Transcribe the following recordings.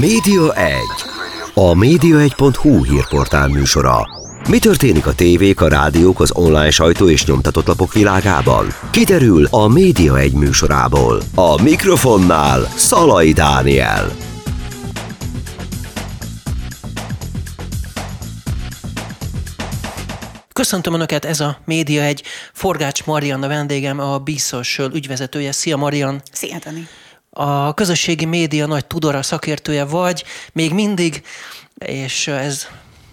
Média 1. A média1.hu hírportál műsora. Mi történik a tévék, a rádiók, az online sajtó és nyomtatott lapok világában? Kiderül a Média 1 műsorából. A mikrofonnál Szalai Dániel. Köszöntöm Önöket, ez a Média egy Forgács Marianna vendégem, a Biztos ügyvezetője. Szia Marian! Szia Dani! A közösségi média nagy tudora, szakértője vagy, még mindig, és ez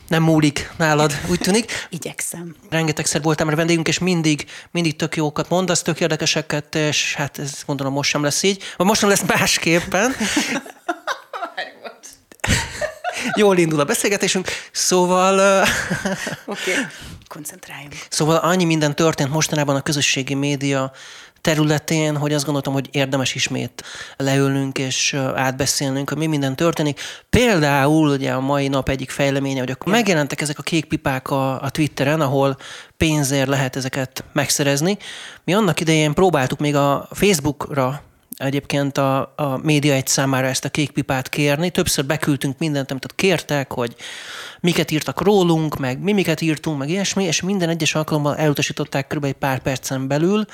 nem múlik nálad, úgy tűnik. Igyekszem. Rengetegszer voltam már vendégünk, és mindig, mindig tök jókat mondasz, tök érdekeseket, és hát ez gondolom most sem lesz így, vagy most nem lesz másképpen. Jól indul a beszélgetésünk, szóval... Oké, okay. koncentráljunk. Szóval annyi minden történt mostanában a közösségi média területén, hogy azt gondoltam, hogy érdemes ismét leülnünk és átbeszélnünk, hogy mi minden történik. Például ugye a mai nap egyik fejleménye, hogy akkor megjelentek ezek a kék pipák a, a Twitteren, ahol pénzért lehet ezeket megszerezni. Mi annak idején próbáltuk még a Facebookra egyébként a, a média egy számára ezt a kék pipát kérni. Többször beküldtünk mindent, amit ott kértek, hogy miket írtak rólunk, meg mi miket írtunk, meg ilyesmi, és minden egyes alkalommal elutasították kb. egy pár percen belül.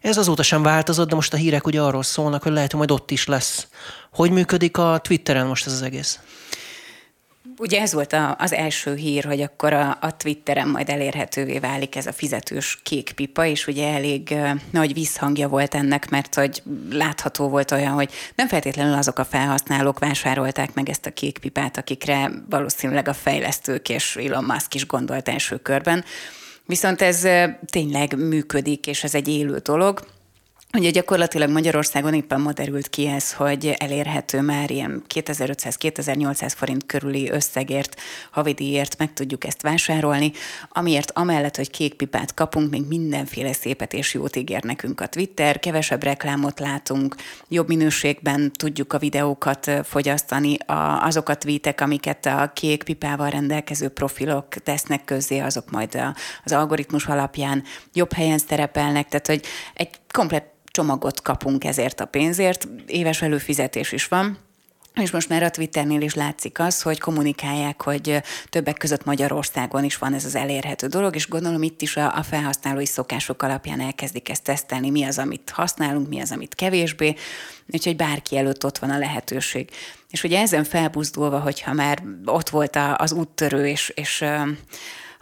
Ez azóta sem változott, de most a hírek ugye arról szólnak, hogy lehet, hogy majd ott is lesz. Hogy működik a Twitteren most ez az egész? Ugye ez volt a, az első hír, hogy akkor a, a Twitteren majd elérhetővé válik ez a fizetős kék pipa, és ugye elég uh, nagy visszhangja volt ennek, mert hogy látható volt olyan, hogy nem feltétlenül azok a felhasználók vásárolták meg ezt a kék pipát, akikre valószínűleg a fejlesztők és Elon Musk is gondolt első körben, Viszont ez tényleg működik, és ez egy élő dolog. Ugye gyakorlatilag Magyarországon éppen ma derült ki ez, hogy elérhető már ilyen 2500-2800 forint körüli összegért, havidíjért meg tudjuk ezt vásárolni, amiért amellett, hogy kék pipát kapunk, még mindenféle szépet és jót ígér nekünk a Twitter, kevesebb reklámot látunk, jobb minőségben tudjuk a videókat fogyasztani, a, azok a tweetek, amiket a kék pipával rendelkező profilok tesznek közzé, azok majd az algoritmus alapján jobb helyen szerepelnek, tehát hogy egy komplet csomagot kapunk ezért a pénzért, éves előfizetés is van, és most már a Twitternél is látszik az, hogy kommunikálják, hogy többek között Magyarországon is van ez az elérhető dolog, és gondolom itt is a, a felhasználói szokások alapján elkezdik ezt tesztelni, mi az, amit használunk, mi az, amit kevésbé, úgyhogy bárki előtt ott van a lehetőség. És ugye ezen felbuzdulva, hogyha már ott volt az úttörő, és, és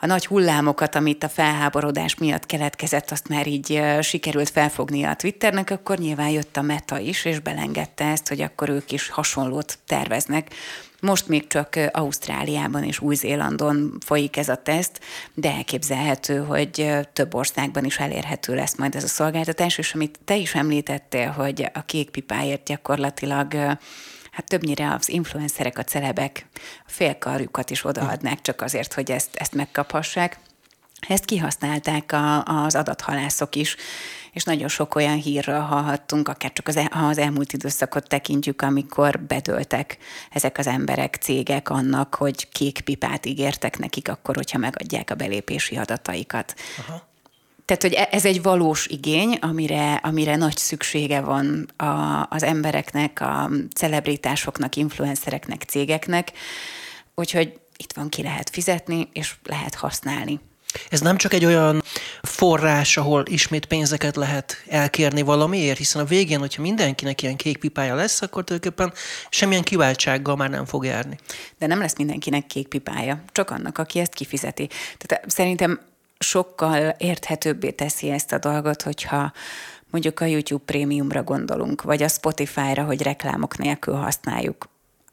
a nagy hullámokat, amit a felháborodás miatt keletkezett, azt már így sikerült felfogni a Twitternek, akkor nyilván jött a Meta is, és belengedte ezt, hogy akkor ők is hasonlót terveznek. Most még csak Ausztráliában és Új-Zélandon folyik ez a teszt, de elképzelhető, hogy több országban is elérhető lesz majd ez a szolgáltatás, és amit te is említettél, hogy a kék pipáért gyakorlatilag hát többnyire az influencerek, a celebek félkarjukat is odaadnák csak azért, hogy ezt, ezt megkaphassák. Ezt kihasználták a, az adathalászok is, és nagyon sok olyan hírről hallhattunk, akár csak az, el, az elmúlt időszakot tekintjük, amikor bedöltek ezek az emberek, cégek annak, hogy kék pipát ígértek nekik akkor, hogyha megadják a belépési adataikat. Aha. Tehát, hogy e- ez egy valós igény, amire, amire nagy szüksége van a, az embereknek, a celebritásoknak, influencereknek, cégeknek, úgyhogy itt van, ki lehet fizetni, és lehet használni. Ez nem csak egy olyan forrás, ahol ismét pénzeket lehet elkérni valamiért, hiszen a végén, hogyha mindenkinek ilyen kék pipája lesz, akkor tulajdonképpen semmilyen kiváltsággal már nem fog járni. De nem lesz mindenkinek kék pipája, csak annak, aki ezt kifizeti. Tehát szerintem sokkal érthetőbbé teszi ezt a dolgot, hogyha mondjuk a YouTube prémiumra gondolunk, vagy a Spotify-ra, hogy reklámok nélkül használjuk.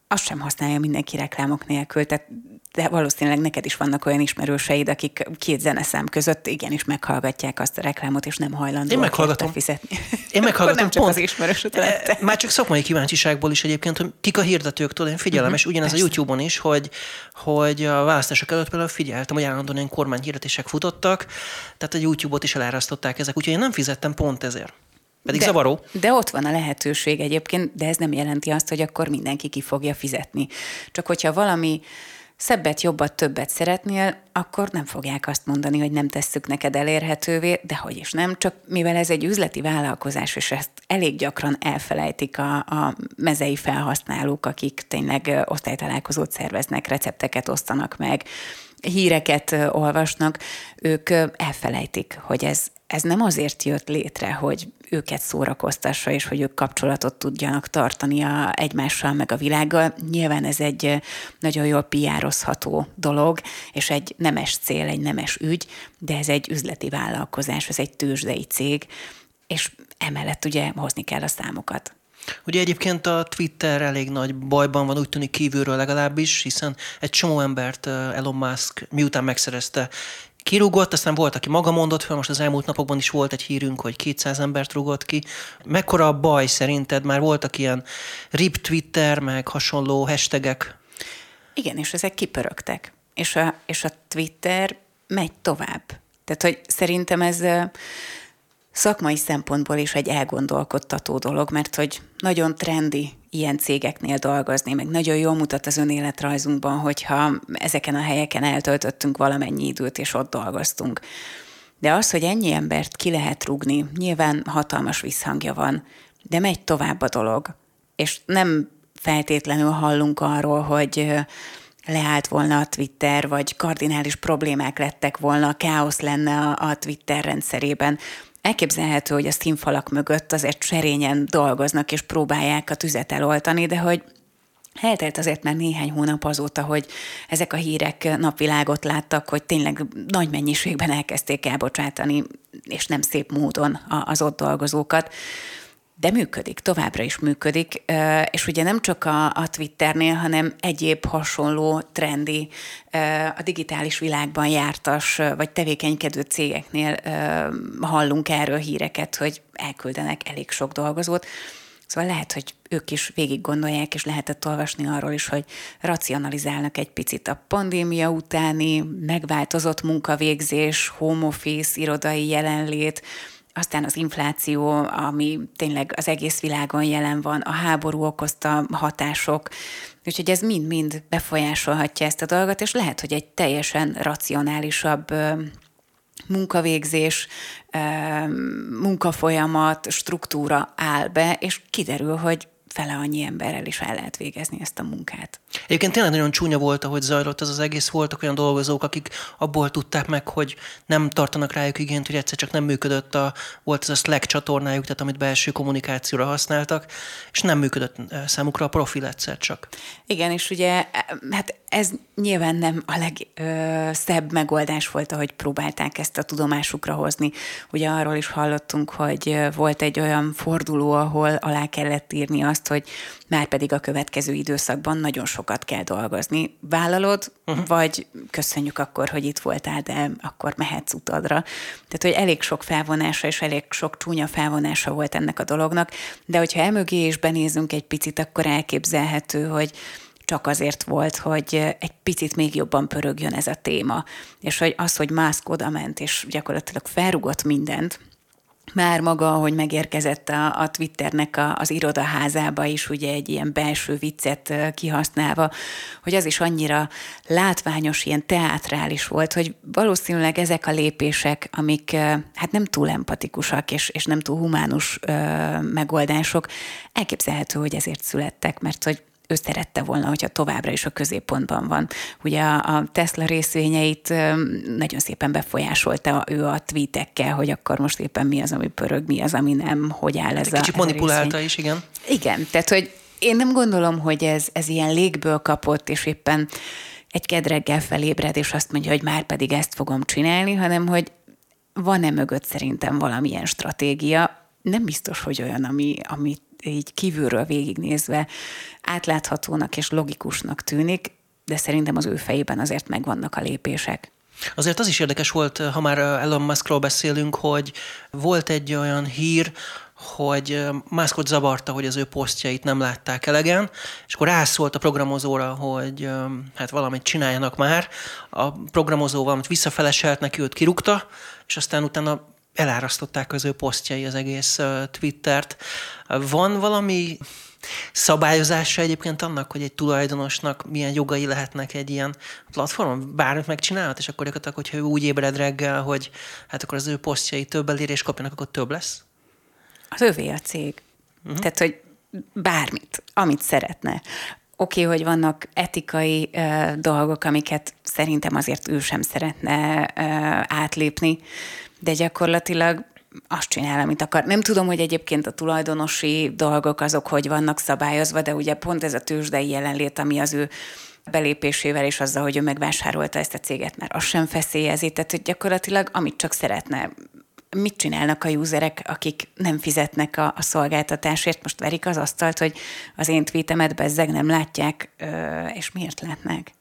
Azt sem használja mindenki reklámok nélkül, tehát de valószínűleg neked is vannak olyan ismerőseid, akik két zeneszám között igenis meghallgatják azt a reklámot, és nem hajlandóak Én meghallgatom. fizetni. Én meghallgatom. nem csak pont. az ismerősöd e, Már csak szakmai kíváncsiságból is egyébként, hogy kik a hirdetők, tudod, én figyelem, uh-huh, és ugyanez persze. a YouTube-on is, hogy, hogy a választások előtt például figyeltem, hogy állandóan ilyen kormányhirdetések futottak, tehát a YouTube-ot is elárasztották ezek, úgyhogy én nem fizettem pont ezért. Pedig de, zavaró. De ott van a lehetőség egyébként, de ez nem jelenti azt, hogy akkor mindenki ki fogja fizetni. Csak hogyha valami szebbet, jobbat, többet szeretnél, akkor nem fogják azt mondani, hogy nem tesszük neked elérhetővé, de hogy is nem, csak mivel ez egy üzleti vállalkozás, és ezt elég gyakran elfelejtik a, a mezei felhasználók, akik tényleg osztálytalálkozót szerveznek, recepteket osztanak meg, híreket olvasnak, ők elfelejtik, hogy ez, ez nem azért jött létre, hogy őket szórakoztassa, és hogy ők kapcsolatot tudjanak tartani a, egymással, meg a világgal. Nyilván ez egy nagyon jól piározható dolog, és egy nemes cél, egy nemes ügy, de ez egy üzleti vállalkozás, ez egy tőzsdei cég, és emellett ugye hozni kell a számokat. Ugye egyébként a Twitter elég nagy bajban van, úgy tűnik kívülről legalábbis, hiszen egy csomó embert Elon Musk miután megszerezte, kirúgott, aztán volt, aki maga mondott fel, most az elmúlt napokban is volt egy hírünk, hogy 200 embert rúgott ki. Mekkora a baj szerinted? Már voltak ilyen RIP Twitter, meg hasonló hashtagek? Igen, és ezek kipörögtek. És a, és a Twitter megy tovább. Tehát, hogy szerintem ez szakmai szempontból is egy elgondolkodtató dolog, mert hogy nagyon trendi ilyen cégeknél dolgozni, meg nagyon jól mutat az önéletrajzunkban, hogyha ezeken a helyeken eltöltöttünk valamennyi időt, és ott dolgoztunk. De az, hogy ennyi embert ki lehet rugni, nyilván hatalmas visszhangja van, de megy tovább a dolog. És nem feltétlenül hallunk arról, hogy leállt volna a Twitter, vagy kardinális problémák lettek volna, káosz lenne a, Twitter rendszerében, elképzelhető, hogy a színfalak mögött azért serényen dolgoznak és próbálják a tüzet eloltani, de hogy Eltelt azért már néhány hónap azóta, hogy ezek a hírek napvilágot láttak, hogy tényleg nagy mennyiségben elkezdték elbocsátani, és nem szép módon az ott dolgozókat de működik, továbbra is működik, és ugye nem csak a, Twitternél, hanem egyéb hasonló, trendi, a digitális világban jártas, vagy tevékenykedő cégeknél hallunk erről híreket, hogy elküldenek elég sok dolgozót. Szóval lehet, hogy ők is végig gondolják, és lehetett olvasni arról is, hogy racionalizálnak egy picit a pandémia utáni, megváltozott munkavégzés, home office, irodai jelenlét, aztán az infláció, ami tényleg az egész világon jelen van, a háború okozta hatások, úgyhogy ez mind-mind befolyásolhatja ezt a dolgot, és lehet, hogy egy teljesen racionálisabb munkavégzés, munkafolyamat, struktúra áll be, és kiderül, hogy fele annyi emberrel is el lehet végezni ezt a munkát. Egyébként tényleg nagyon csúnya volt, ahogy zajlott ez az egész. Voltak olyan dolgozók, akik abból tudták meg, hogy nem tartanak rájuk igényt, hogy egyszer csak nem működött a, volt ez a Slack csatornájuk, tehát amit belső kommunikációra használtak, és nem működött számukra a profil egyszer csak. Igen, és ugye hát ez nyilván nem a legszebb megoldás volt, ahogy próbálták ezt a tudomásukra hozni. Ugye arról is hallottunk, hogy volt egy olyan forduló, ahol alá kellett írni azt, hogy már pedig a következő időszakban nagyon sokat kell dolgozni. Vállalod, uh-huh. vagy köszönjük akkor, hogy itt voltál, de akkor mehetsz utadra. Tehát, hogy elég sok felvonása és elég sok csúnya felvonása volt ennek a dolognak, de hogyha emögé is benézünk egy picit, akkor elképzelhető, hogy csak azért volt, hogy egy picit még jobban pörögjön ez a téma. És hogy az, hogy Musk oda ment, és gyakorlatilag felrugott mindent, már maga, hogy megérkezett a, a Twitternek a, az irodaházába is, ugye egy ilyen belső viccet kihasználva, hogy az is annyira látványos, ilyen teátrális volt, hogy valószínűleg ezek a lépések, amik hát nem túl empatikusak és, és nem túl humánus ö, megoldások, elképzelhető, hogy ezért születtek, mert hogy ő szerette volna, hogyha továbbra is a középpontban van. Ugye a, Tesla részvényeit nagyon szépen befolyásolta ő a tweetekkel, hogy akkor most éppen mi az, ami pörög, mi az, ami nem, hogy áll ez Kicsit a Kicsit manipulálta is, igen. Igen, tehát hogy én nem gondolom, hogy ez, ez ilyen légből kapott, és éppen egy kedreggel felébred, és azt mondja, hogy már pedig ezt fogom csinálni, hanem hogy van-e mögött szerintem valamilyen stratégia, nem biztos, hogy olyan, ami, amit így kívülről végignézve átláthatónak és logikusnak tűnik, de szerintem az ő fejében azért megvannak a lépések. Azért az is érdekes volt, ha már Elon Muskról beszélünk, hogy volt egy olyan hír, hogy Muskot zavarta, hogy az ő posztjait nem látták elegen, és akkor rászólt a programozóra, hogy hát valamit csináljanak már. A programozó valamit visszafeleselt neki, őt kirúgta, és aztán utána elárasztották az ő posztjai az egész Twittert. Van valami Szabályozása egyébként annak, hogy egy tulajdonosnak milyen jogai lehetnek egy ilyen platformon, bármit megcsinálhat, és akkor gyakorlatilag, hogyha ő úgy ébred reggel, hogy hát akkor az ő posztjai több elérés kapjanak, akkor több lesz? Az övé a cég. Uh-huh. Tehát, hogy bármit, amit szeretne. Oké, okay, hogy vannak etikai uh, dolgok, amiket szerintem azért ő sem szeretne uh, átlépni, de gyakorlatilag azt csinál, amit akar. Nem tudom, hogy egyébként a tulajdonosi dolgok azok hogy vannak szabályozva, de ugye pont ez a tőzsdei jelenlét, ami az ő belépésével és azzal, hogy ő megvásárolta ezt a céget, mert az sem feszélyezi. Tehát, hogy gyakorlatilag amit csak szeretne, mit csinálnak a userek, akik nem fizetnek a, a szolgáltatásért? Most verik az asztalt, hogy az én tweetemet bezzeg nem látják, és miért látnák?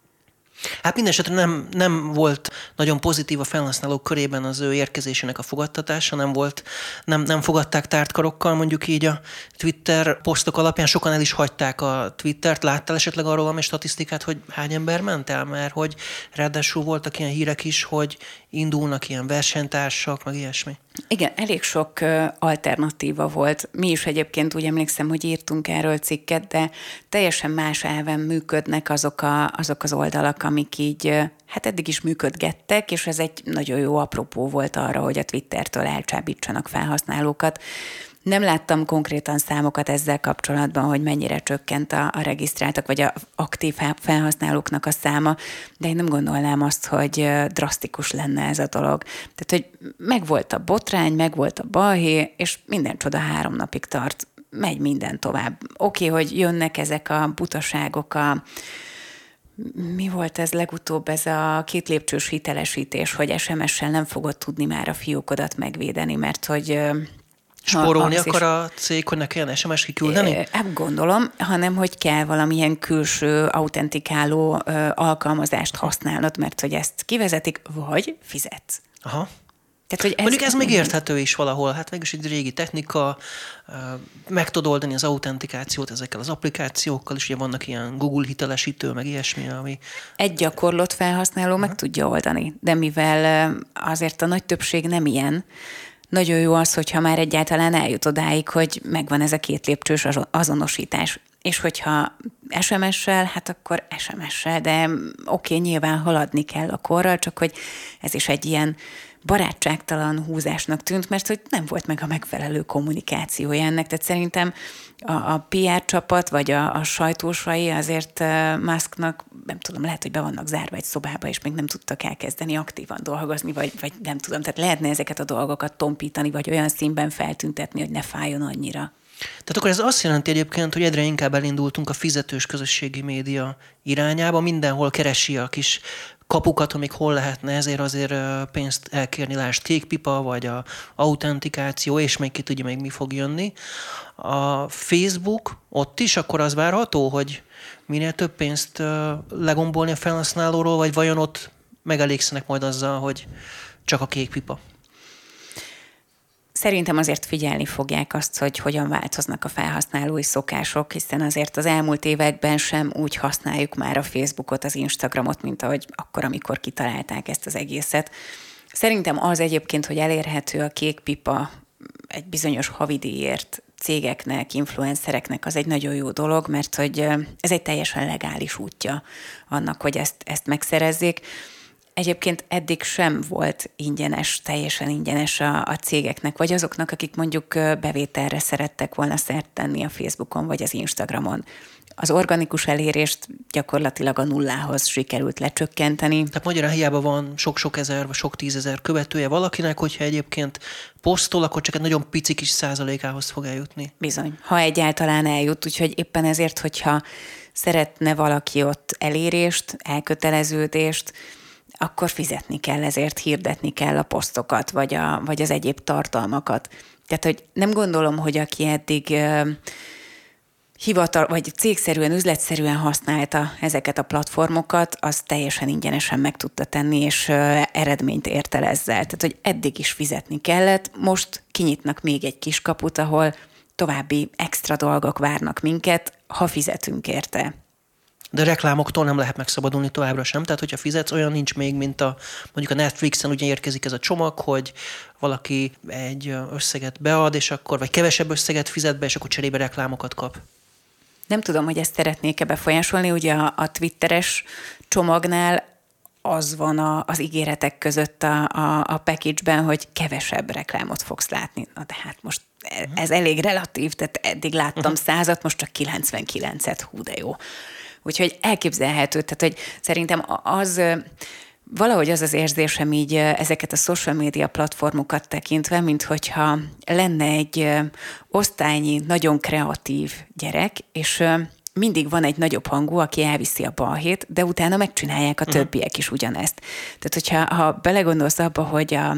Hát minden esetre nem, nem volt nagyon pozitív a felhasználók körében az ő érkezésének a fogadtatása, nem volt, nem, nem fogadták tártkarokkal mondjuk így a Twitter posztok alapján, sokan el is hagyták a Twittert. Láttál esetleg arról valami statisztikát, hogy hány ember ment el, mert hogy ráadásul voltak ilyen hírek is, hogy indulnak ilyen versenytársak, meg ilyesmi. Igen, elég sok alternatíva volt. Mi is egyébként úgy emlékszem, hogy írtunk erről cikket, de teljesen más elven működnek azok, a, azok az oldalak, amik így hát eddig is működgettek, és ez egy nagyon jó apropó volt arra, hogy a Twittertől elcsábítsanak felhasználókat. Nem láttam konkrétan számokat ezzel kapcsolatban, hogy mennyire csökkent a, a regisztráltak, vagy a aktív felhasználóknak a száma, de én nem gondolnám azt, hogy drasztikus lenne ez a dolog. Tehát, hogy megvolt a botrány, megvolt a balhé, és minden csoda három napig tart, megy minden tovább. Oké, hogy jönnek ezek a butaságok, a, mi volt ez legutóbb, ez a két lépcsős hitelesítés, hogy SMS-sel nem fogod tudni már a fiókodat megvédeni, mert hogy Spórolni akar a cég, hogy ne kelljen SMS kiküldeni? Hát gondolom, hanem hogy kell valamilyen külső autentikáló alkalmazást használnod, mert hogy ezt kivezetik, vagy fizetsz. Aha. Tehát, hogy ez Mondjuk ez még érthető is valahol, hát mégis egy régi technika, meg tudod oldani az autentikációt ezekkel az applikációkkal, és ugye vannak ilyen Google hitelesítő, meg ilyesmi, ami... Egy gyakorlott felhasználó Aha. meg tudja oldani, de mivel azért a nagy többség nem ilyen, nagyon jó az, hogyha már egyáltalán eljut odáig, hogy megvan ez a két lépcsős azonosítás. És hogyha SMS-sel, hát akkor SMS-sel, de oké, okay, nyilván haladni kell a korral, csak hogy ez is egy ilyen barátságtalan húzásnak tűnt, mert hogy nem volt meg a megfelelő kommunikációja ennek. Tehát szerintem a, a PR csapat, vagy a, a sajtósai azért Musknak, nem tudom, lehet, hogy be vannak zárva egy szobába, és még nem tudtak elkezdeni aktívan dolgozni, vagy, vagy nem tudom, tehát lehetne ezeket a dolgokat tompítani, vagy olyan színben feltüntetni, hogy ne fájjon annyira. Tehát akkor ez azt jelenti egyébként, hogy egyre inkább elindultunk a fizetős közösségi média irányába, mindenhol keresi a kis kapukat, amik hol lehetne ezért azért pénzt elkérni, lásd kékpipa, vagy a autentikáció, és még ki tudja még mi fog jönni. A Facebook, ott is akkor az várható, hogy minél több pénzt legombolni a felhasználóról, vagy vajon ott megelégszenek majd azzal, hogy csak a kékpipa? Szerintem azért figyelni fogják azt, hogy hogyan változnak a felhasználói szokások, hiszen azért az elmúlt években sem úgy használjuk már a Facebookot, az Instagramot, mint ahogy akkor, amikor kitalálták ezt az egészet. Szerintem az egyébként, hogy elérhető a kék pipa egy bizonyos havidíjért cégeknek, influencereknek az egy nagyon jó dolog, mert hogy ez egy teljesen legális útja annak, hogy ezt, ezt megszerezzék. Egyébként eddig sem volt ingyenes, teljesen ingyenes a, a cégeknek, vagy azoknak, akik mondjuk bevételre szerettek volna szert tenni a Facebookon vagy az Instagramon. Az organikus elérést gyakorlatilag a nullához sikerült lecsökkenteni. Tehát magyarán hiába van sok-sok ezer, vagy sok tízezer követője valakinek, hogyha egyébként posztol, akkor csak egy nagyon pici kis százalékához fog eljutni. Bizony, ha egyáltalán eljut, úgyhogy éppen ezért, hogyha szeretne valaki ott elérést, elköteleződést, akkor fizetni kell ezért, hirdetni kell a posztokat, vagy, a, vagy az egyéb tartalmakat. Tehát, hogy nem gondolom, hogy aki eddig uh, hivatal, vagy cégszerűen, üzletszerűen használta ezeket a platformokat, az teljesen ingyenesen meg tudta tenni, és eredményt ért el ezzel. Tehát, hogy eddig is fizetni kellett, most kinyitnak még egy kis kaput, ahol további extra dolgok várnak minket, ha fizetünk érte de reklámoktól nem lehet megszabadulni továbbra sem. Tehát, hogyha fizetsz, olyan nincs még, mint a mondjuk a Netflixen ugye érkezik ez a csomag, hogy valaki egy összeget bead, és akkor, vagy kevesebb összeget fizet be, és akkor cserébe reklámokat kap. Nem tudom, hogy ezt szeretnék-e befolyásolni. Ugye a, a twitteres csomagnál az van a, az ígéretek között a, a, a package-ben, hogy kevesebb reklámot fogsz látni. Na de hát most e, ez elég relatív, tehát eddig láttam uh-huh. százat, most csak 99-et, hú de jó. Úgyhogy elképzelhető, tehát hogy szerintem az valahogy az az érzésem így ezeket a social media platformokat tekintve, mint hogyha lenne egy osztálynyi, nagyon kreatív gyerek, és mindig van egy nagyobb hangú, aki elviszi a balhét, de utána megcsinálják a mhm. többiek is ugyanezt. Tehát, hogyha ha belegondolsz abba, hogy a,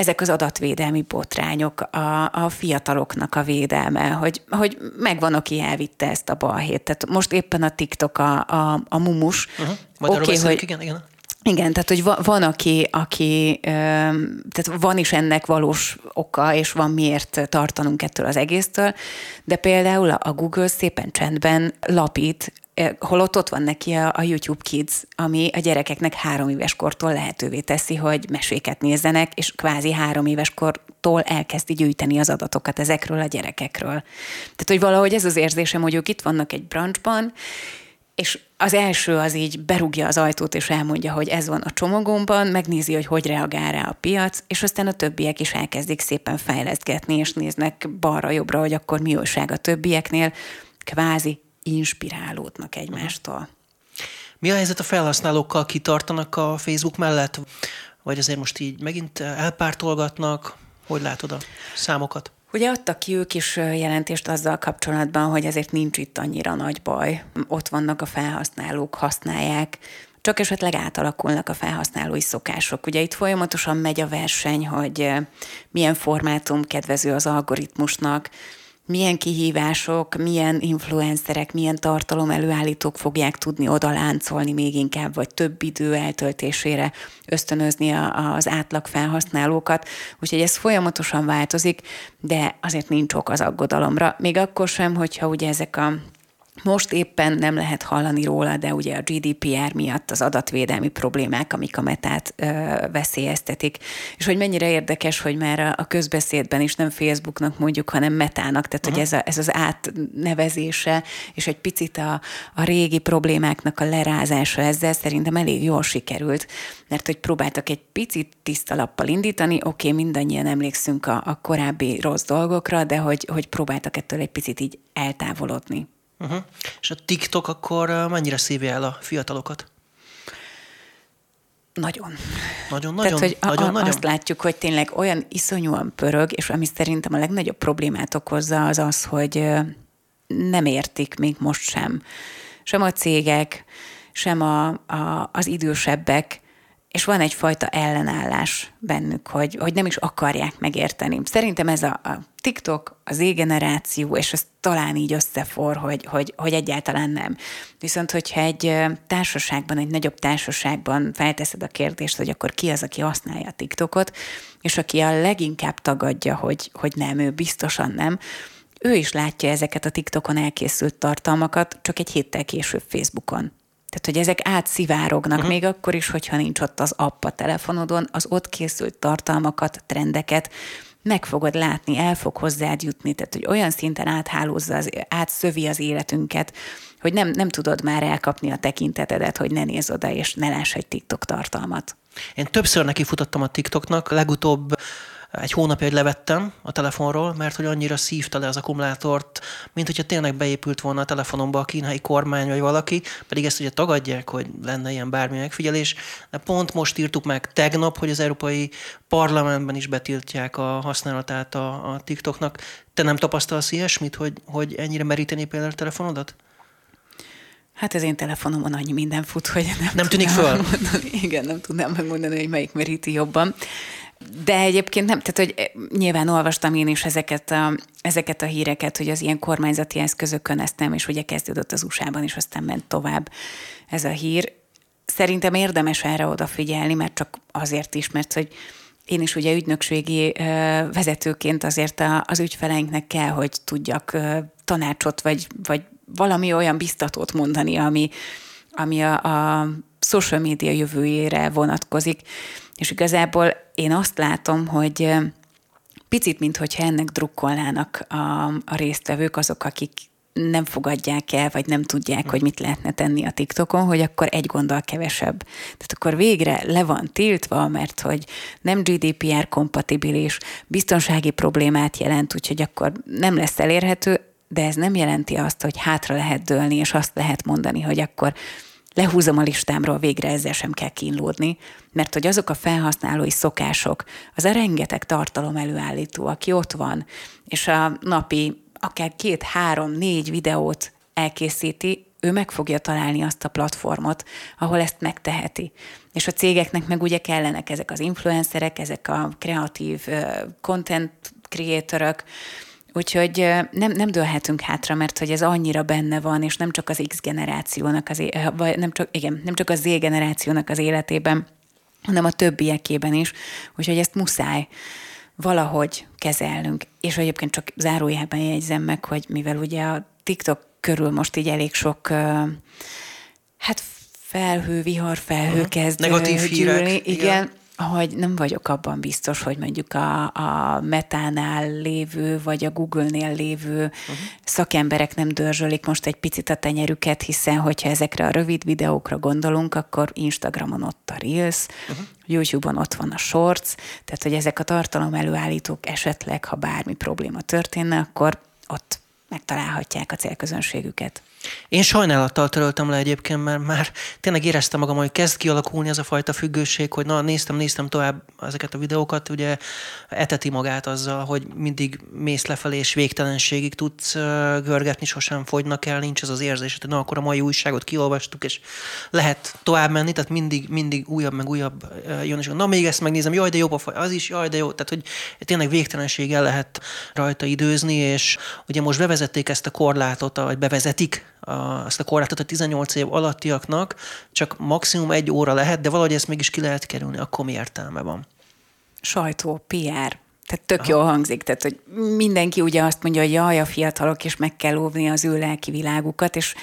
ezek az adatvédelmi botrányok, a, a fiataloknak a védelme, hogy, hogy megvan, aki elvitte ezt a balhét. Tehát most éppen a TikTok a, a, a mumus. Uh-huh. Majd okay, hogy, igen, igen. Igen, tehát hogy van, aki, aki, tehát van is ennek valós oka, és van miért tartanunk ettől az egésztől, de például a Google szépen csendben lapít, holott ott van neki a, a YouTube Kids, ami a gyerekeknek három éves kortól lehetővé teszi, hogy meséket nézzenek, és kvázi három éves kortól elkezdi gyűjteni az adatokat ezekről a gyerekekről. Tehát, hogy valahogy ez az érzésem, hogy ők itt vannak egy branchban, és az első az így berúgja az ajtót, és elmondja, hogy ez van a csomagomban, megnézi, hogy hogy reagál rá a piac, és aztán a többiek is elkezdik szépen fejlesztgetni, és néznek balra-jobbra, hogy akkor mi újság a többieknél, kvázi inspirálódnak egymástól. Mi a helyzet a felhasználókkal? Kitartanak a Facebook mellett? Vagy azért most így megint elpártolgatnak? Hogy látod a számokat? Ugye adtak ki ők is jelentést azzal kapcsolatban, hogy ezért nincs itt annyira nagy baj. Ott vannak a felhasználók, használják, csak esetleg átalakulnak a felhasználói szokások. Ugye itt folyamatosan megy a verseny, hogy milyen formátum kedvező az algoritmusnak, milyen kihívások, milyen influencerek, milyen tartalom előállítók fogják tudni oda láncolni még inkább, vagy több idő eltöltésére ösztönözni az átlag felhasználókat. Úgyhogy ez folyamatosan változik, de azért nincs ok az aggodalomra. Még akkor sem, hogyha ugye ezek a most éppen nem lehet hallani róla, de ugye a GDPR miatt az adatvédelmi problémák, amik a metát ö, veszélyeztetik. És hogy mennyire érdekes, hogy már a, a közbeszédben is nem Facebooknak mondjuk, hanem metának, tehát uh-huh. hogy ez, a, ez az átnevezése, és egy picit a, a régi problémáknak a lerázása ezzel szerintem elég jól sikerült, mert hogy próbáltak egy picit tiszta lappal indítani, oké, okay, mindannyian emlékszünk a, a korábbi rossz dolgokra, de hogy, hogy próbáltak ettől egy picit így eltávolodni. Uh-huh. És a TikTok akkor mennyire szívja el a fiatalokat? Nagyon. Nagyon, nagyon, Tehát, hogy nagyon, a, nagyon. azt látjuk, hogy tényleg olyan iszonyúan pörög, és ami szerintem a legnagyobb problémát okozza, az az, hogy nem értik még most sem. Sem a cégek, sem a, a, az idősebbek, és van egyfajta ellenállás bennük, hogy, hogy nem is akarják megérteni. Szerintem ez a, a TikTok, az Z-generáció, és ez talán így összefor, hogy, hogy, hogy egyáltalán nem. Viszont, hogyha egy társaságban, egy nagyobb társaságban felteszed a kérdést, hogy akkor ki az, aki használja a TikTokot, és aki a leginkább tagadja, hogy, hogy nem, ő biztosan nem, ő is látja ezeket a TikTokon elkészült tartalmakat, csak egy héttel később Facebookon. Tehát, hogy ezek átszivárognak, uh-huh. még akkor is, hogyha nincs ott az app a telefonodon, az ott készült tartalmakat, trendeket, meg fogod látni, el fog hozzád jutni, tehát hogy olyan szinten áthálózza, az, átszövi az életünket, hogy nem, nem tudod már elkapni a tekintetedet, hogy ne nézz oda, és ne láss egy TikTok tartalmat. Én többször neki futottam a TikToknak, legutóbb egy hónapja, hogy levettem a telefonról, mert hogy annyira szívta le az akkumulátort, mint hogyha tényleg beépült volna a telefonomba a kínai kormány vagy valaki, pedig ezt ugye tagadják, hogy lenne ilyen bármi megfigyelés, de pont most írtuk meg tegnap, hogy az Európai Parlamentben is betiltják a használatát a, a TikToknak. Te nem tapasztalsz ilyesmit, hogy, hogy ennyire meríteni például a telefonodat? Hát az én telefonomon annyi minden fut, hogy nem, nem tűnik föl. Megmondani. Igen, nem tudnám megmondani, hogy melyik meríti jobban. De egyébként nem, tehát hogy eh, nyilván olvastam én is ezeket a, ezeket a híreket, hogy az ilyen kormányzati eszközökön ezt nem, és ugye kezdődött az USA-ban, és aztán ment tovább ez a hír. Szerintem érdemes erre odafigyelni, mert csak azért is, mert hogy én is ugye ügynökségi vezetőként azért az ügyfeleinknek kell, hogy tudjak tanácsot, vagy, vagy valami olyan biztatót mondani, ami, ami a, a social media jövőjére vonatkozik. És igazából én azt látom, hogy picit, mintha ennek drukkolnának a, a résztvevők, azok, akik nem fogadják el, vagy nem tudják, hogy mit lehetne tenni a TikTokon, hogy akkor egy gondol kevesebb. Tehát akkor végre le van tiltva, mert hogy nem GDPR kompatibilis, biztonsági problémát jelent, úgyhogy akkor nem lesz elérhető, de ez nem jelenti azt, hogy hátra lehet dőlni, és azt lehet mondani, hogy akkor lehúzom a listámról, végre ezzel sem kell kínlódni, mert hogy azok a felhasználói szokások, az a rengeteg tartalom előállító, aki ott van, és a napi akár két, három, négy videót elkészíti, ő meg fogja találni azt a platformot, ahol ezt megteheti. És a cégeknek meg ugye kellenek ezek az influencerek, ezek a kreatív content creatorok, Úgyhogy nem, nem dőlhetünk hátra, mert hogy ez annyira benne van, és nem csak az X generációnak, az, vagy nem csak, igen, nem csak az Z generációnak az életében, hanem a többiekében is. Úgyhogy ezt muszáj valahogy kezelnünk. És egyébként csak zárójában jegyzem meg, hogy mivel ugye a TikTok körül most így elég sok hát felhő, vihar felhő uh-huh. kezd Negatív hírek. Igen, igen, hogy nem vagyok abban biztos, hogy mondjuk a, a Metánál lévő, vagy a Google-nél lévő uh-huh. szakemberek nem dörzsölik most egy picit a tenyerüket, hiszen hogyha ezekre a rövid videókra gondolunk, akkor Instagramon ott a Reels, uh-huh. YouTube-on ott van a Shorts, tehát hogy ezek a tartalom előállítók esetleg, ha bármi probléma történne, akkor ott megtalálhatják a célközönségüket. Én sajnálattal töröltem le egyébként, mert már tényleg éreztem magam, hogy kezd kialakulni ez a fajta függőség, hogy na néztem, néztem tovább ezeket a videókat, ugye eteti magát azzal, hogy mindig mész lefelé és végtelenségig tudsz görgetni, sosem fogynak el, nincs ez az érzés, hogy na akkor a mai újságot kiolvastuk, és lehet tovább menni, tehát mindig, mindig újabb, meg újabb jön, és na még ezt megnézem, jaj, de jobb az is, jaj, de jó, tehát hogy tényleg végtelenséggel lehet rajta időzni, és ugye most bevezették ezt a korlátot, vagy bevezetik a, ezt a korlátot a 18 év alattiaknak, csak maximum egy óra lehet, de valahogy ezt mégis ki lehet kerülni, akkor mi értelme van? Sajtó, PR, tehát tök Aha. jól hangzik, tehát hogy mindenki ugye azt mondja, hogy jaj, a fiatalok, és meg kell óvni az ő lelki világukat, és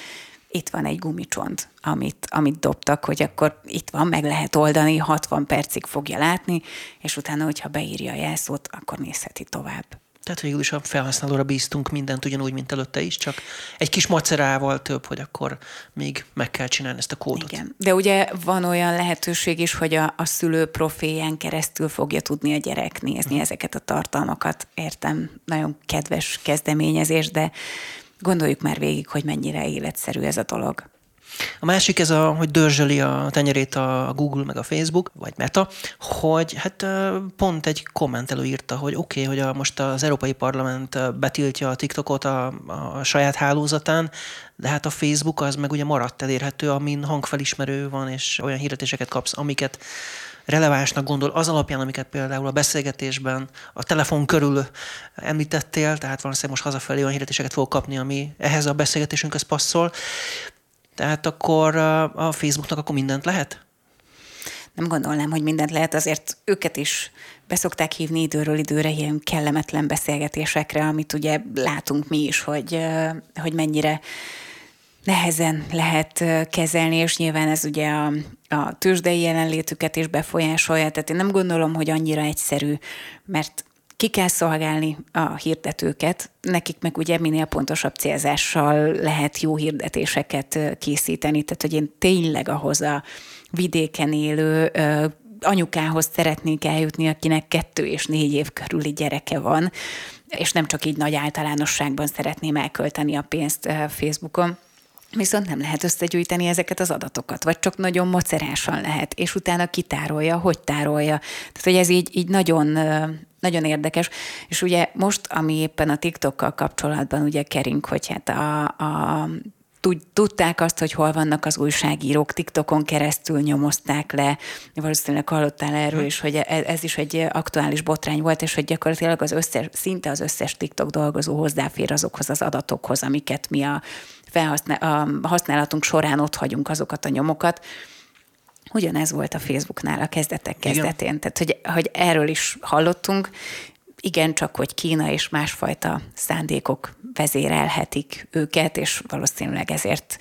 itt van egy gumicsont, amit, amit dobtak, hogy akkor itt van, meg lehet oldani, 60 percig fogja látni, és utána, hogyha beírja a jelszót, akkor nézheti tovább. Tehát végül is a felhasználóra bíztunk mindent ugyanúgy, mint előtte is, csak egy kis macerával több, hogy akkor még meg kell csinálni ezt a kódot. Igen, de ugye van olyan lehetőség is, hogy a, a szülő profilján keresztül fogja tudni a gyerek nézni uh ezeket a tartalmakat. Értem, nagyon kedves kezdeményezés, de gondoljuk már végig, hogy mennyire életszerű ez a dolog. A másik ez, a, hogy dörzsöli a tenyerét a Google meg a Facebook, vagy Meta, hogy hát pont egy kommentelő írta, hogy oké, okay, hogy a, most az Európai Parlament betiltja a TikTokot a, a saját hálózatán, de hát a Facebook az meg ugye maradt elérhető, amin hangfelismerő van, és olyan hirdetéseket kapsz, amiket relevánsnak gondol az alapján, amiket például a beszélgetésben a telefon körül említettél, tehát valószínűleg most hazafelé olyan hirdetéseket fog kapni, ami ehhez a beszélgetésünkhöz passzol. Tehát akkor a Facebooknak akkor mindent lehet? Nem gondolnám, hogy mindent lehet, azért őket is beszokták hívni időről időre ilyen kellemetlen beszélgetésekre, amit ugye látunk mi is, hogy, hogy mennyire nehezen lehet kezelni, és nyilván ez ugye a, a tőzsdei jelenlétüket is befolyásolja, tehát én nem gondolom, hogy annyira egyszerű, mert ki kell szolgálni a hirdetőket, nekik meg ugye minél pontosabb célzással lehet jó hirdetéseket készíteni, tehát hogy én tényleg ahhoz a vidéken élő anyukához szeretnék eljutni, akinek kettő és négy év körüli gyereke van, és nem csak így nagy általánosságban szeretném elkölteni a pénzt Facebookon, Viszont nem lehet összegyűjteni ezeket az adatokat, vagy csak nagyon macerásan lehet, és utána kitárolja, hogy tárolja. Tehát, hogy ez így, így nagyon, nagyon érdekes. És ugye most, ami éppen a TikTokkal kapcsolatban ugye kering, hogy hát a, a tudták azt, hogy hol vannak az újságírók, TikTokon keresztül nyomozták le, valószínűleg hallottál erről is, hogy e, ez is egy aktuális botrány volt, és hogy gyakorlatilag az összes, szinte az összes TikTok dolgozó hozzáfér azokhoz az adatokhoz, amiket mi a, felhasznál, a használatunk során ott hagyunk azokat a nyomokat, Ugyanez volt a Facebooknál a kezdetek kezdetén. Igen. Tehát, hogy, hogy erről is hallottunk, igen, csak hogy Kína és másfajta szándékok vezérelhetik őket, és valószínűleg ezért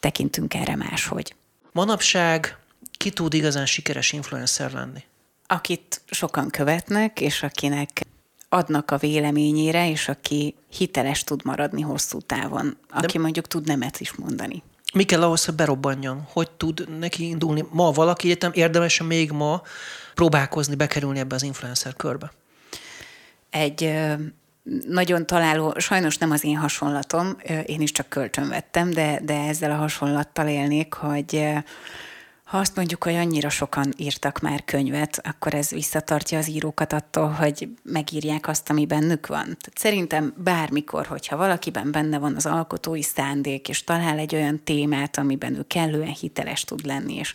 tekintünk erre máshogy. Manapság ki tud igazán sikeres influencer lenni? Akit sokan követnek, és akinek adnak a véleményére, és aki hiteles tud maradni hosszú távon, aki De... mondjuk tud nemet is mondani. Mi kell ahhoz, hogy berobbanjon? Hogy tud neki indulni? Ma valaki egyetem érdemes még ma próbálkozni, bekerülni ebbe az influencer körbe? Egy nagyon találó, sajnos nem az én hasonlatom, én is csak kölcsön vettem, de, de ezzel a hasonlattal élnék, hogy ha azt mondjuk, hogy annyira sokan írtak már könyvet, akkor ez visszatartja az írókat attól, hogy megírják azt, ami bennük van. Tehát szerintem bármikor, hogyha valakiben benne van az alkotói szándék, és talál egy olyan témát, amiben ő kellően hiteles tud lenni, és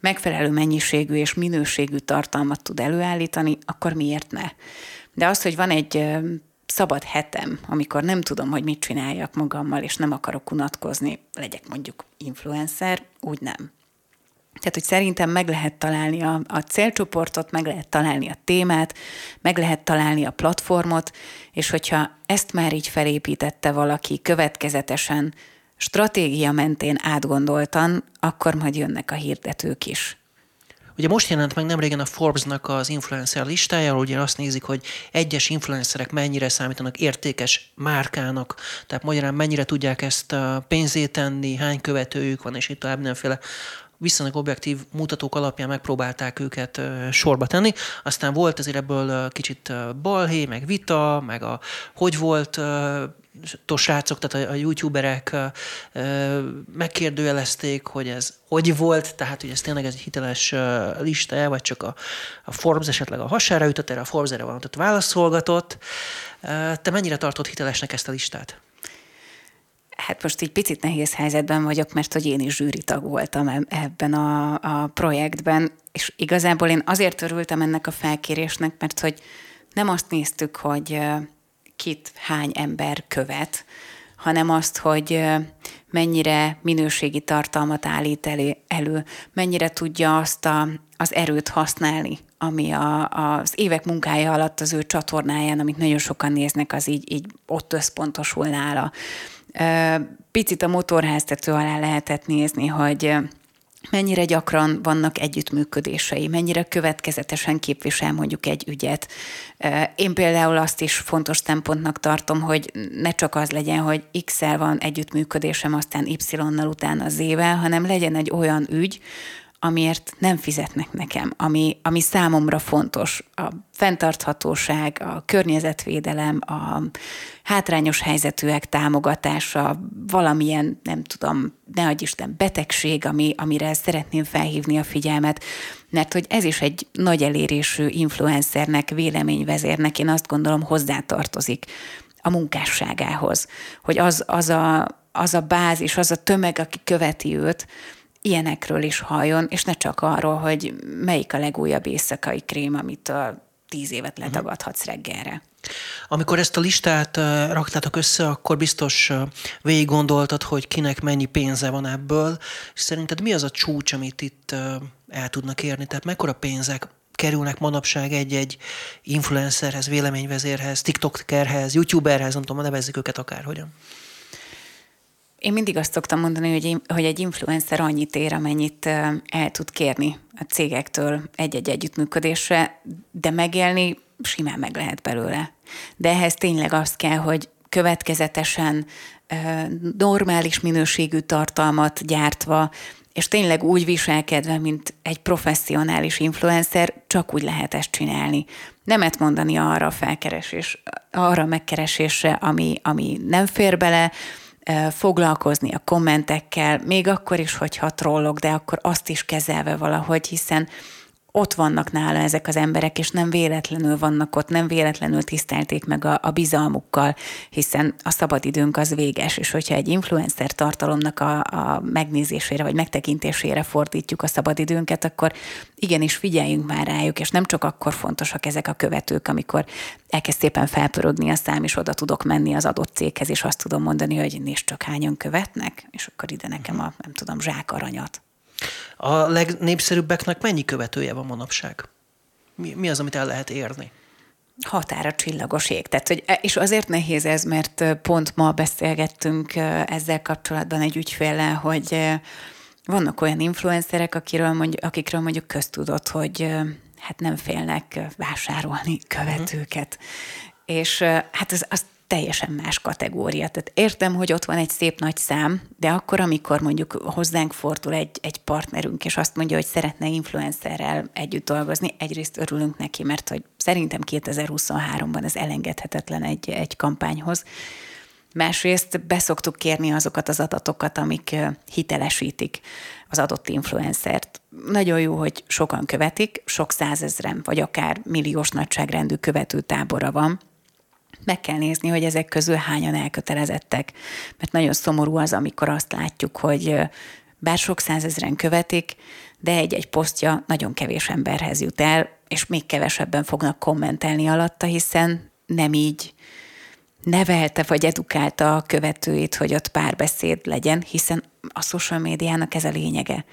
megfelelő mennyiségű és minőségű tartalmat tud előállítani, akkor miért ne? De az, hogy van egy szabad hetem, amikor nem tudom, hogy mit csináljak magammal, és nem akarok unatkozni, legyek mondjuk influencer, úgy nem. Tehát, hogy szerintem meg lehet találni a, a célcsoportot, meg lehet találni a témát, meg lehet találni a platformot, és hogyha ezt már így felépítette valaki következetesen, stratégia mentén átgondoltan, akkor majd jönnek a hirdetők is. Ugye most jelent meg nem régen a Forbes-nak az influencer listája, ugye azt nézik, hogy egyes influencerek mennyire számítanak értékes márkának, tehát magyarán mennyire tudják ezt pénzét tenni, hány követőjük van, és itt tovább mindenféle viszonylag objektív mutatók alapján megpróbálták őket sorba tenni. Aztán volt azért ebből kicsit balhé, meg vita, meg a hogy volt srácok, tehát a, a youtuberek megkérdőjelezték, hogy ez hogy volt, tehát hogy ez tényleg egy hiteles lista, vagy csak a, a Forbes esetleg a hasára ütött, erre a Forbes erre van, válaszolgatott. Te mennyire tartod hitelesnek ezt a listát? Hát most így picit nehéz helyzetben vagyok, mert hogy én is zsűritag voltam ebben a, a projektben, és igazából én azért örültem ennek a felkérésnek, mert hogy nem azt néztük, hogy kit hány ember követ, hanem azt, hogy mennyire minőségi tartalmat állít elő, elő mennyire tudja azt a, az erőt használni, ami a, az évek munkája alatt az ő csatornáján, amit nagyon sokan néznek, az így, így ott összpontosul nála. Picit a motorháztető alá lehetett nézni, hogy mennyire gyakran vannak együttműködései, mennyire következetesen képvisel mondjuk egy ügyet. Én például azt is fontos szempontnak tartom, hogy ne csak az legyen, hogy X-el van együttműködésem, aztán Y-nal utána Z-vel, hanem legyen egy olyan ügy, amiért nem fizetnek nekem, ami, ami számomra fontos. A fenntarthatóság, a környezetvédelem, a hátrányos helyzetűek támogatása, valamilyen, nem tudom, ne adj Isten, betegség, ami, amire szeretném felhívni a figyelmet, mert hogy ez is egy nagy elérésű influencernek, véleményvezérnek, én azt gondolom hozzátartozik a munkásságához, hogy az, az, a, az a bázis, az a tömeg, aki követi őt, ilyenekről is halljon, és ne csak arról, hogy melyik a legújabb éjszakai krém, amit a tíz évet mhm. letagadhatsz reggelre. Amikor ezt a listát raktátok össze, akkor biztos végig gondoltad, hogy kinek mennyi pénze van ebből, és szerinted mi az a csúcs, amit itt el tudnak érni? Tehát mekkora pénzek kerülnek manapság egy-egy influencerhez, véleményvezérhez, tiktokerhez, youtuberhez, nem tudom, nevezzük őket akárhogyan? Én mindig azt szoktam mondani, hogy, hogy egy influencer annyit ér, amennyit el tud kérni a cégektől egy-egy együttműködésre, de megélni simán meg lehet belőle. De ehhez tényleg azt kell, hogy következetesen normális minőségű tartalmat gyártva, és tényleg úgy viselkedve, mint egy professzionális influencer, csak úgy lehet ezt csinálni. Nemet mondani arra a felkeresés, arra a megkeresésre, ami, ami nem fér bele, foglalkozni a kommentekkel, még akkor is, hogyha trollok, de akkor azt is kezelve valahogy, hiszen ott vannak nála ezek az emberek, és nem véletlenül vannak ott, nem véletlenül tisztelték meg a, a bizalmukkal, hiszen a szabadidőnk az véges, és hogyha egy influencer tartalomnak a, a megnézésére vagy megtekintésére fordítjuk a szabadidőnket, akkor igenis figyeljünk már rájuk, és nem csak akkor fontosak ezek a követők, amikor elkezd szépen felpörögni a szám, és oda tudok menni az adott céghez, és azt tudom mondani, hogy nézd csak hányan követnek, és akkor ide nekem a, nem tudom, zsák aranyat. A legnépszerűbbeknek mennyi követője van manapság? Mi, mi az, amit el lehet érni? határa csillagos ég. Tehát, hogy, és azért nehéz ez, mert pont ma beszélgettünk ezzel kapcsolatban egy ügyféllel, hogy vannak olyan influencerek, akiről mondjuk, akikről mondjuk köztudott, hogy hát nem félnek vásárolni követőket. Uh-huh. És hát az, az teljesen más kategória. Tehát értem, hogy ott van egy szép nagy szám, de akkor, amikor mondjuk hozzánk fordul egy, egy partnerünk, és azt mondja, hogy szeretne influencerrel együtt dolgozni, egyrészt örülünk neki, mert hogy szerintem 2023-ban ez elengedhetetlen egy, egy kampányhoz. Másrészt beszoktuk kérni azokat az adatokat, amik hitelesítik az adott influencert. Nagyon jó, hogy sokan követik, sok százezren, vagy akár milliós nagyságrendű követő tábora van, meg kell nézni, hogy ezek közül hányan elkötelezettek. Mert nagyon szomorú az, amikor azt látjuk, hogy bár sok százezren követik, de egy-egy posztja nagyon kevés emberhez jut el, és még kevesebben fognak kommentelni alatta, hiszen nem így nevelte vagy edukálta a követőit, hogy ott párbeszéd legyen, hiszen a social médiának ez a lényege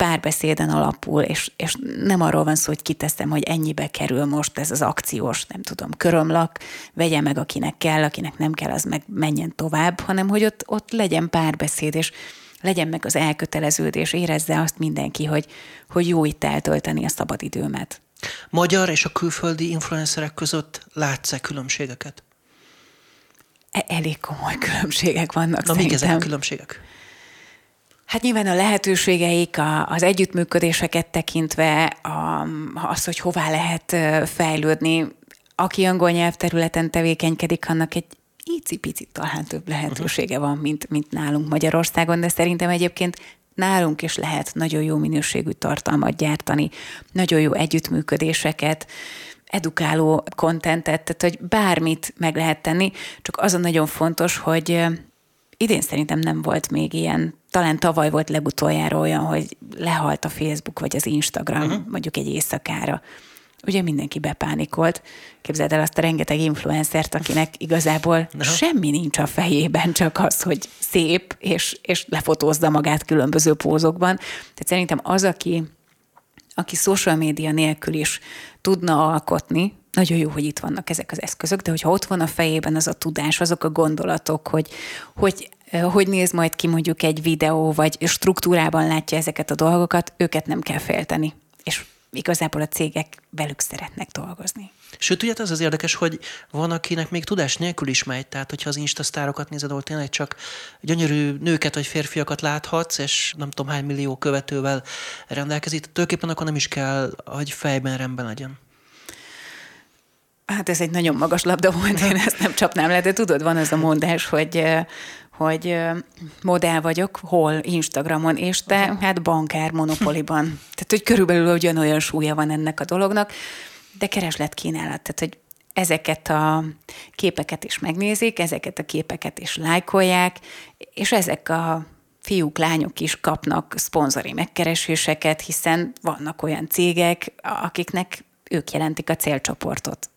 párbeszéden alapul, és, és nem arról van szó, hogy kiteszem, hogy ennyibe kerül most ez az akciós, nem tudom, körömlak, vegye meg, akinek kell, akinek nem kell, az meg menjen tovább, hanem hogy ott, ott legyen párbeszéd, és legyen meg az elköteleződés, érezze azt mindenki, hogy, hogy jó itt eltölteni a szabadidőmet. Magyar és a külföldi influencerek között látsz-e különbségeket? E- elég komoly különbségek vannak Na, mik ezek a különbségek? Hát nyilván a lehetőségeik, a, az együttműködéseket tekintve, a, az, hogy hová lehet fejlődni. Aki angol nyelvterületen tevékenykedik, annak egy icipici talán több lehetősége van, mint, mint nálunk Magyarországon, de szerintem egyébként nálunk is lehet nagyon jó minőségű tartalmat gyártani, nagyon jó együttműködéseket, edukáló kontentet, tehát hogy bármit meg lehet tenni, csak az a nagyon fontos, hogy idén szerintem nem volt még ilyen, talán tavaly volt legutoljára olyan, hogy lehalt a Facebook vagy az Instagram uh-huh. mondjuk egy éjszakára. Ugye mindenki bepánikolt. Képzeld el azt a rengeteg influencert, akinek igazából uh-huh. semmi nincs a fejében, csak az, hogy szép, és, és lefotózza magát különböző pózokban. Tehát szerintem az, aki, aki social média nélkül is tudna alkotni, nagyon jó, hogy itt vannak ezek az eszközök, de hogyha ott van a fejében az a tudás, azok a gondolatok, hogy hogy, hogy néz majd ki mondjuk egy videó, vagy struktúrában látja ezeket a dolgokat, őket nem kell félteni. És igazából a cégek velük szeretnek dolgozni. Sőt, tudjátok, az az érdekes, hogy van, akinek még tudás nélkül is megy, tehát hogyha az instasztárokat nézed, ahol tényleg csak gyönyörű nőket vagy férfiakat láthatsz, és nem tudom hány millió követővel rendelkezik, tulajdonképpen akkor nem is kell, hogy fejben rendben legyen. Hát ez egy nagyon magas labda volt, én ezt nem csapnám le, de tudod, van az a mondás, hogy hogy modell vagyok, hol Instagramon, és te uh-huh. hát bankár monopoliban. Tehát, hogy körülbelül ugyanolyan súlya van ennek a dolognak, de kereslet kínálat. Tehát, hogy ezeket a képeket is megnézik, ezeket a képeket is lájkolják, és ezek a fiúk, lányok is kapnak szponzori megkereséseket, hiszen vannak olyan cégek, akiknek ők jelentik a célcsoportot.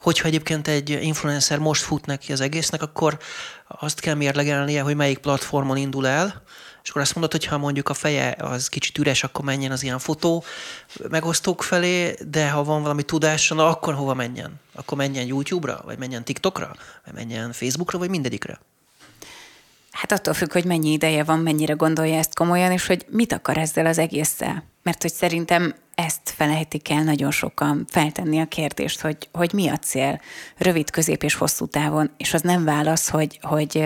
Hogyha egyébként egy influencer most fut neki az egésznek, akkor azt kell mérlegelnie, hogy melyik platformon indul el, és akkor azt mondod, hogy ha mondjuk a feje az kicsit üres, akkor menjen az ilyen fotó megosztók felé, de ha van valami tudása, na akkor hova menjen? Akkor menjen YouTube-ra, vagy menjen TikTokra, vagy menjen Facebookra, vagy mindegyikre? Hát attól függ, hogy mennyi ideje van, mennyire gondolja ezt komolyan, és hogy mit akar ezzel az egésszel. Mert hogy szerintem ezt felejtik el nagyon sokan feltenni a kérdést, hogy, hogy mi a cél rövid, közép és hosszú távon, és az nem válasz, hogy, hogy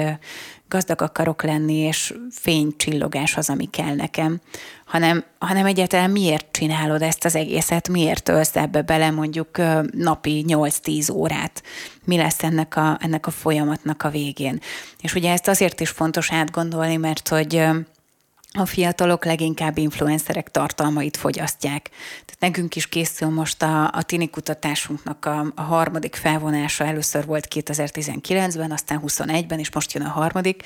gazdag akarok lenni, és fénycsillogás az, ami kell nekem, hanem, hanem egyáltalán miért csinálod ezt az egészet, miért ölsz ebbe bele mondjuk napi 8-10 órát, mi lesz ennek a, ennek a folyamatnak a végén. És ugye ezt azért is fontos átgondolni, mert hogy a fiatalok leginkább influencerek tartalmait fogyasztják. Tehát nekünk is készül most a, a tini kutatásunknak a, a harmadik felvonása. Először volt 2019-ben, aztán 21-ben, és most jön a harmadik.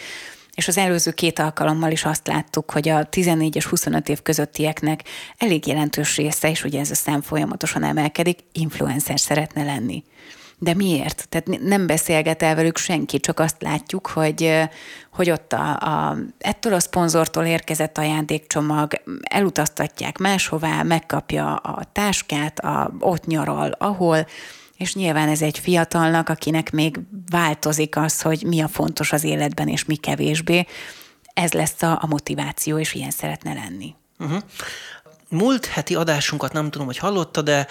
És az előző két alkalommal is azt láttuk, hogy a 14 és 25 év közöttieknek elég jelentős része, és ugye ez a szám folyamatosan emelkedik, influencer szeretne lenni. De miért? Tehát nem beszélget el velük senki, csak azt látjuk, hogy, hogy ott a, a, ettől a szponzortól érkezett ajándékcsomag, elutaztatják máshová, megkapja a táskát, a, ott nyaral, ahol, és nyilván ez egy fiatalnak, akinek még változik az, hogy mi a fontos az életben, és mi kevésbé, ez lesz a, a motiváció, és ilyen szeretne lenni. Uh-huh. Múlt heti adásunkat nem tudom, hogy hallotta, de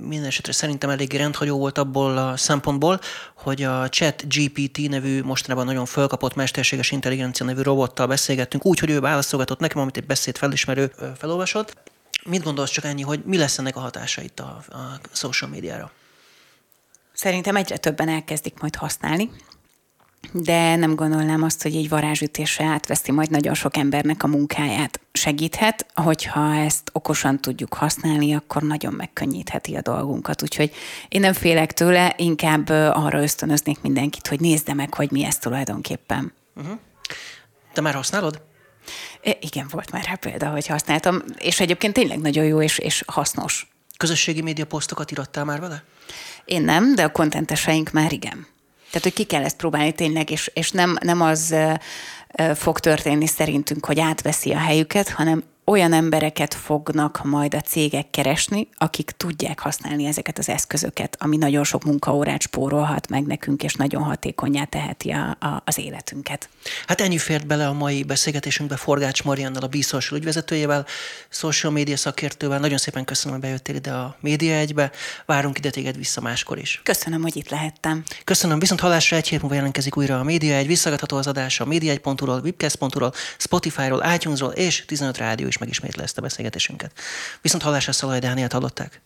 minden esetre szerintem eléggé rendhagyó volt abból a szempontból, hogy a Chat GPT nevű mostanában nagyon fölkapott mesterséges intelligencia nevű robottal beszélgettünk, úgy, hogy ő válaszolgatott nekem, amit egy beszéd felismerő felolvasott. Mit gondolsz csak ennyi, hogy mi lesz ennek a hatása itt a, a social médiára? Szerintem egyre többen elkezdik majd használni, de nem gondolnám azt, hogy egy varázsütésre átveszi majd nagyon sok embernek a munkáját. Segíthet, hogyha ezt okosan tudjuk használni, akkor nagyon megkönnyítheti a dolgunkat. Úgyhogy én nem félek tőle, inkább arra ösztönöznék mindenkit, hogy nézze meg, hogy mi ez tulajdonképpen. Uh-huh. Te már használod? É, igen, volt már rá példa, hogy használtam, és egyébként tényleg nagyon jó és, és hasznos. Közösségi média posztokat írottál már vele? Én nem, de a kontenteseink már igen. Tehát, hogy ki kell ezt próbálni tényleg, és, és nem, nem az fog történni szerintünk, hogy átveszi a helyüket, hanem olyan embereket fognak majd a cégek keresni, akik tudják használni ezeket az eszközöket, ami nagyon sok munkaórát spórolhat meg nekünk, és nagyon hatékonyá teheti a, a, az életünket. Hát ennyi fért bele a mai beszélgetésünkbe Forgács Mariannal, a B-Social ügyvezetőjével, social média szakértővel. Nagyon szépen köszönöm, hogy bejöttél ide a Média egybe. Várunk ide téged vissza máskor is. Köszönöm, hogy itt lehettem. Köszönöm, viszont hallásra egy hét múlva jelentkezik újra a Média egy. Visszagatható az adás a média1.ról, webcast.ról, Spotify-ról, iTunes-ról és 15 rádió is megismétli ezt a beszélgetésünket. Viszont hallásra Szalaj Dániát hallották.